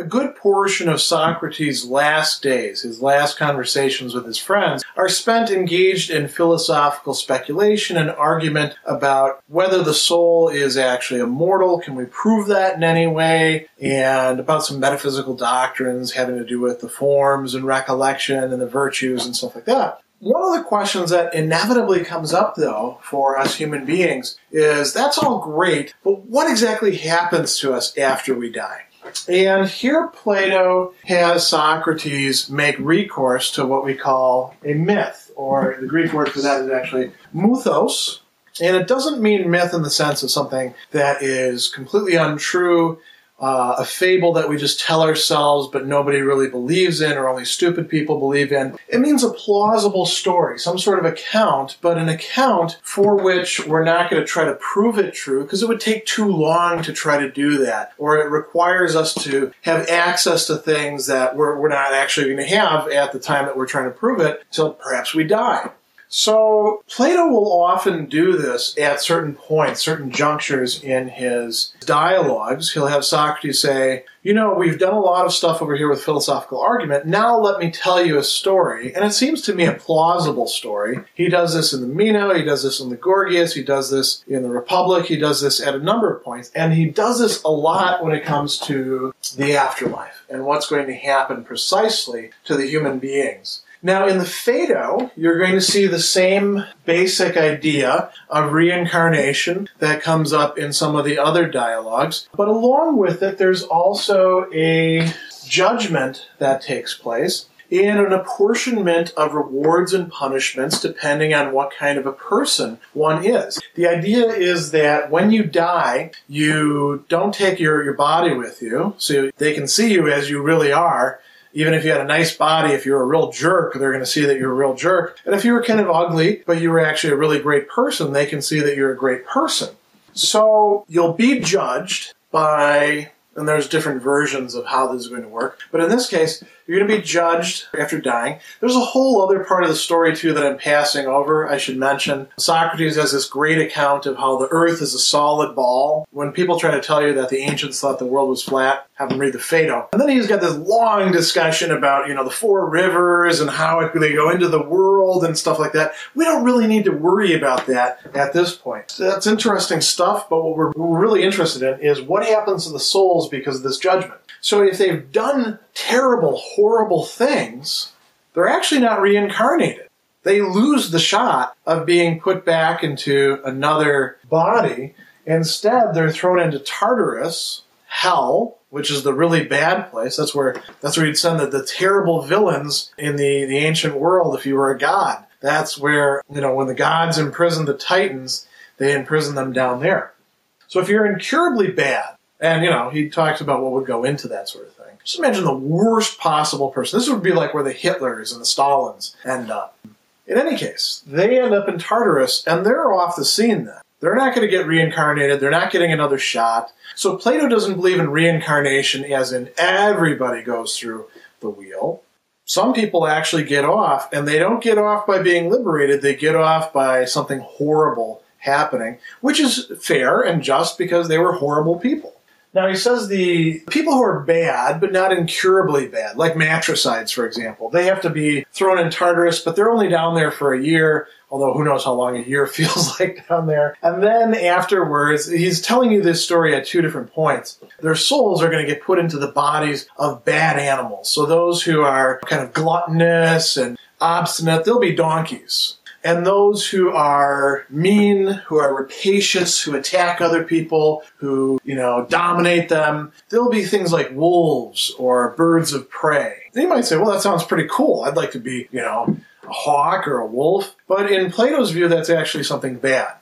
A good portion of Socrates' last days, his last conversations with his friends, are spent engaged in philosophical speculation and argument about whether the soul is actually immortal, can we prove that in any way, and about some metaphysical doctrines having to do with the forms and recollection and the virtues and stuff like that. One of the questions that inevitably comes up, though, for us human beings is that's all great, but what exactly happens to us after we die? And here Plato has Socrates make recourse to what we call a myth, or the Greek word for that is actually muthos. And it doesn't mean myth in the sense of something that is completely untrue uh, a fable that we just tell ourselves but nobody really believes in or only stupid people believe in. It means a plausible story, some sort of account, but an account for which we're not going to try to prove it true because it would take too long to try to do that. Or it requires us to have access to things that we're, we're not actually going to have at the time that we're trying to prove it until perhaps we die. So Plato will often do this at certain points, certain junctures in his dialogues. He'll have Socrates say, You know, we've done a lot of stuff over here with philosophical argument. Now let me tell you a story. And it seems to me a plausible story. He does this in the Meno, he does this in the Gorgias, he does this in the Republic, he does this at a number of points. And he does this a lot when it comes to the afterlife and what's going to happen precisely to the human beings. Now, in the Phaedo, you're going to see the same basic idea of reincarnation that comes up in some of the other dialogues, but along with it, there's also a judgment that takes place and an apportionment of rewards and punishments depending on what kind of a person one is. The idea is that when you die, you don't take your, your body with you, so they can see you as you really are, even if you had a nice body, if you're a real jerk, they're going to see that you're a real jerk. And if you were kind of ugly, but you were actually a really great person, they can see that you're a great person. So you'll be judged by and there's different versions of how this is going to work. But in this case, you're going to be judged after dying. There's a whole other part of the story, too, that I'm passing over. I should mention Socrates has this great account of how the earth is a solid ball. When people try to tell you that the ancients thought the world was flat, have him read the Phaedo. And then he's got this long discussion about, you know, the four rivers and how they go into the world and stuff like that. We don't really need to worry about that at this point. That's interesting stuff, but what we're really interested in is what happens to the souls because of this judgment. So if they've done terrible, horrible things, they're actually not reincarnated. They lose the shot of being put back into another body. Instead, they're thrown into Tartarus, hell, which is the really bad place. That's where that's where you'd send the, the terrible villains in the, the ancient world if you were a god. That's where, you know, when the gods imprisoned the Titans, they imprisoned them down there. So if you're incurably bad, and, you know, he talks about what would go into that sort of thing. Just imagine the worst possible person. This would be like where the Hitlers and the Stalins end up. In any case, they end up in Tartarus, and they're off the scene then. They're not going to get reincarnated. They're not getting another shot. So Plato doesn't believe in reincarnation as in everybody goes through the wheel. Some people actually get off, and they don't get off by being liberated. They get off by something horrible happening, which is fair and just because they were horrible people. Now he says the people who are bad, but not incurably bad, like matricides, for example, they have to be thrown in Tartarus, but they're only down there for a year, although who knows how long a year feels like down there. And then afterwards, he's telling you this story at two different points. Their souls are going to get put into the bodies of bad animals. So those who are kind of gluttonous and obstinate, they'll be donkeys and those who are mean, who are rapacious, who attack other people, who, you know, dominate them, there'll be things like wolves or birds of prey. You might say, well, that sounds pretty cool. I'd like to be, you know, a hawk or a wolf. But in Plato's view, that's actually something bad.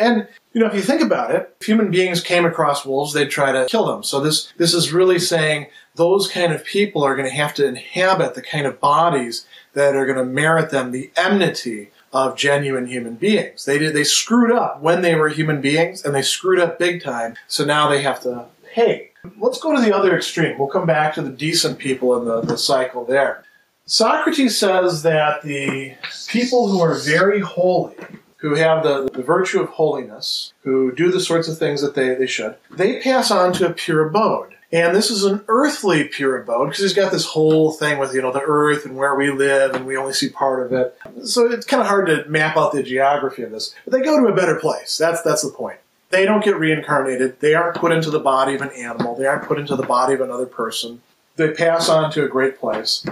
And you know, if you think about it, if human beings came across wolves, they'd try to kill them. So this this is really saying those kind of people are going to have to inhabit the kind of bodies that are going to merit them the enmity of genuine human beings. They did they screwed up when they were human beings and they screwed up big time. So now they have to pay. Let's go to the other extreme. We'll come back to the decent people in the, the cycle there. Socrates says that the people who are very holy, who have the, the virtue of holiness, who do the sorts of things that they, they should, they pass on to a pure abode. And this is an earthly pure abode because he's got this whole thing with, you know, the earth and where we live and we only see part of it. So it's kind of hard to map out the geography of this. But they go to a better place. That's, that's the point. They don't get reincarnated. They aren't put into the body of an animal. They aren't put into the body of another person. They pass on to a great place.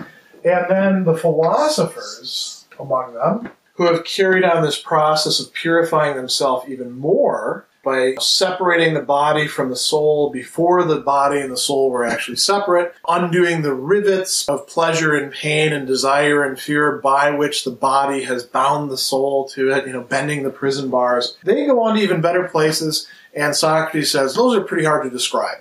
And then the philosophers among them, who have carried on this process of purifying themselves even more by separating the body from the soul before the body and the soul were actually separate, undoing the rivets of pleasure and pain and desire and fear by which the body has bound the soul to it, you know, bending the prison bars. They go on to even better places, and Socrates says those are pretty hard to describe.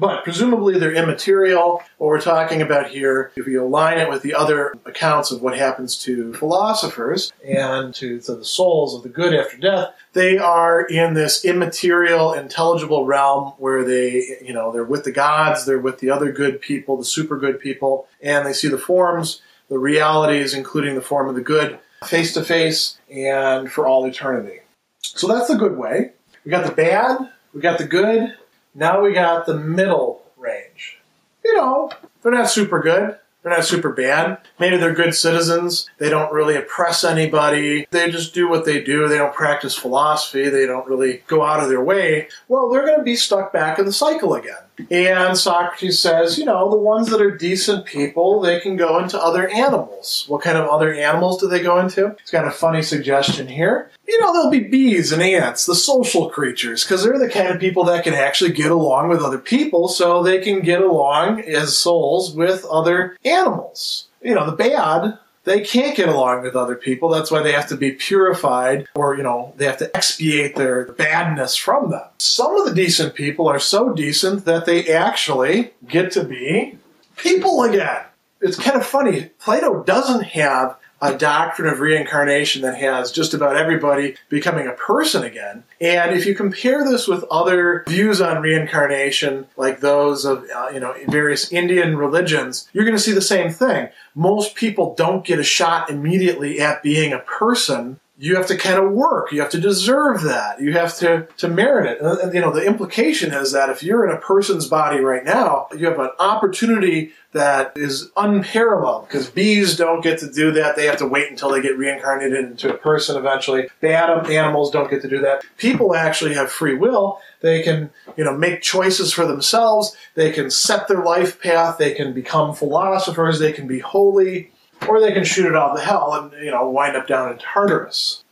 But presumably they're immaterial. What we're talking about here, if you align it with the other accounts of what happens to philosophers and to, to the souls of the good after death, they are in this immaterial, intelligible realm where they, you know, they're with the gods, they're with the other good people, the super good people, and they see the forms, the realities, including the form of the good, face to face and for all eternity. So that's the good way. We got the bad, we got the good, now we got the middle range. You know, they're not super good. They're not super bad. Maybe they're good citizens. They don't really oppress anybody. They just do what they do. They don't practice philosophy. They don't really go out of their way. Well, they're going to be stuck back in the cycle again. And Socrates says, you know, the ones that are decent people, they can go into other animals. What kind of other animals do they go into? He's got a funny suggestion here. You know, there'll be bees and ants, the social creatures, because they're the kind of people that can actually get along with other people, so they can get along as souls with other animals. You know, the bad they can't get along with other people. That's why they have to be purified or, you know, they have to expiate their badness from them. Some of the decent people are so decent that they actually get to be people again. It's kind of funny. Plato doesn't have a doctrine of reincarnation that has just about everybody becoming a person again. And if you compare this with other views on reincarnation, like those of uh, you know various Indian religions, you're going to see the same thing. Most people don't get a shot immediately at being a person you have to kind of work. You have to deserve that. You have to, to merit it. And, and, you know, the implication is that if you're in a person's body right now, you have an opportunity that is unparalleled because bees don't get to do that. They have to wait until they get reincarnated into a person eventually. Bad animals don't get to do that. People actually have free will. They can, you know, make choices for themselves. They can set their life path. They can become philosophers. They can be holy or they can shoot it off the hell and you know wind up down in Tartarus.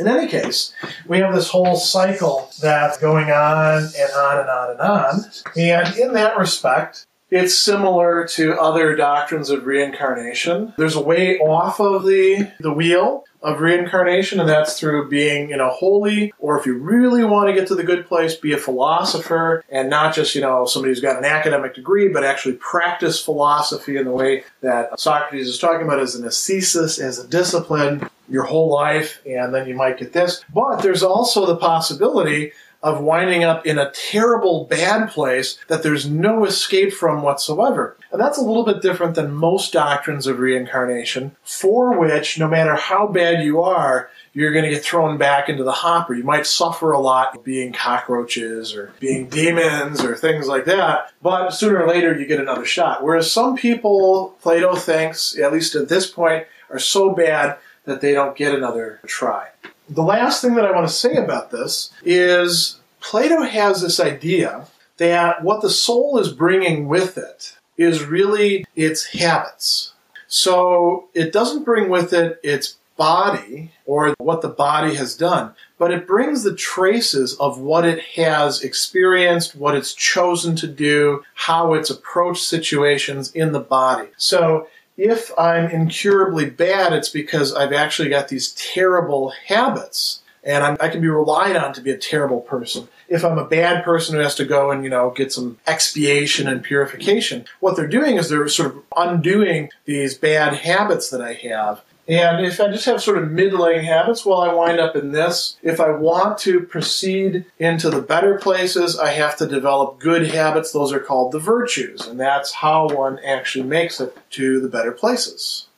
In any case, we have this whole cycle that's going on and on and on and on. And in that respect, it's similar to other doctrines of reincarnation. There's a way off of the, the wheel of reincarnation, and that's through being, you know, holy, or if you really want to get to the good place, be a philosopher, and not just, you know, somebody who's got an academic degree, but actually practice philosophy in the way that Socrates is talking about as an ascesis, as a discipline, your whole life, and then you might get this. But there's also the possibility of winding up in a terrible bad place that there's no escape from whatsoever. And that's a little bit different than most doctrines of reincarnation, for which, no matter how bad you are, you're going to get thrown back into the hopper. You might suffer a lot being cockroaches or being demons or things like that, but sooner or later you get another shot. Whereas some people, Plato thinks, at least at this point, are so bad that they don't get another try. The last thing that I want to say about this is Plato has this idea that what the soul is bringing with it is really its habits. So it doesn't bring with it its body or what the body has done, but it brings the traces of what it has experienced, what it's chosen to do, how it's approached situations in the body. So if I'm incurably bad, it's because I've actually got these terrible habits and I'm, i can be relied on to be a terrible person. If I'm a bad person who has to go and, you know, get some expiation and purification, what they're doing is they're sort of undoing these bad habits that I have And if I just have sort of middling habits, well, I wind up in this. If I want to proceed into the better places, I have to develop good habits. Those are called the virtues. And that's how one actually makes it to the better places.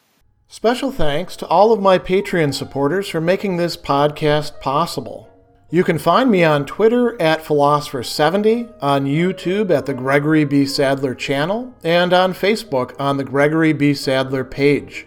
Special thanks to all of my Patreon supporters for making this podcast possible. You can find me on Twitter at Philosopher70, on YouTube at the Gregory B. Sadler channel, and on Facebook on the Gregory B. Sadler page.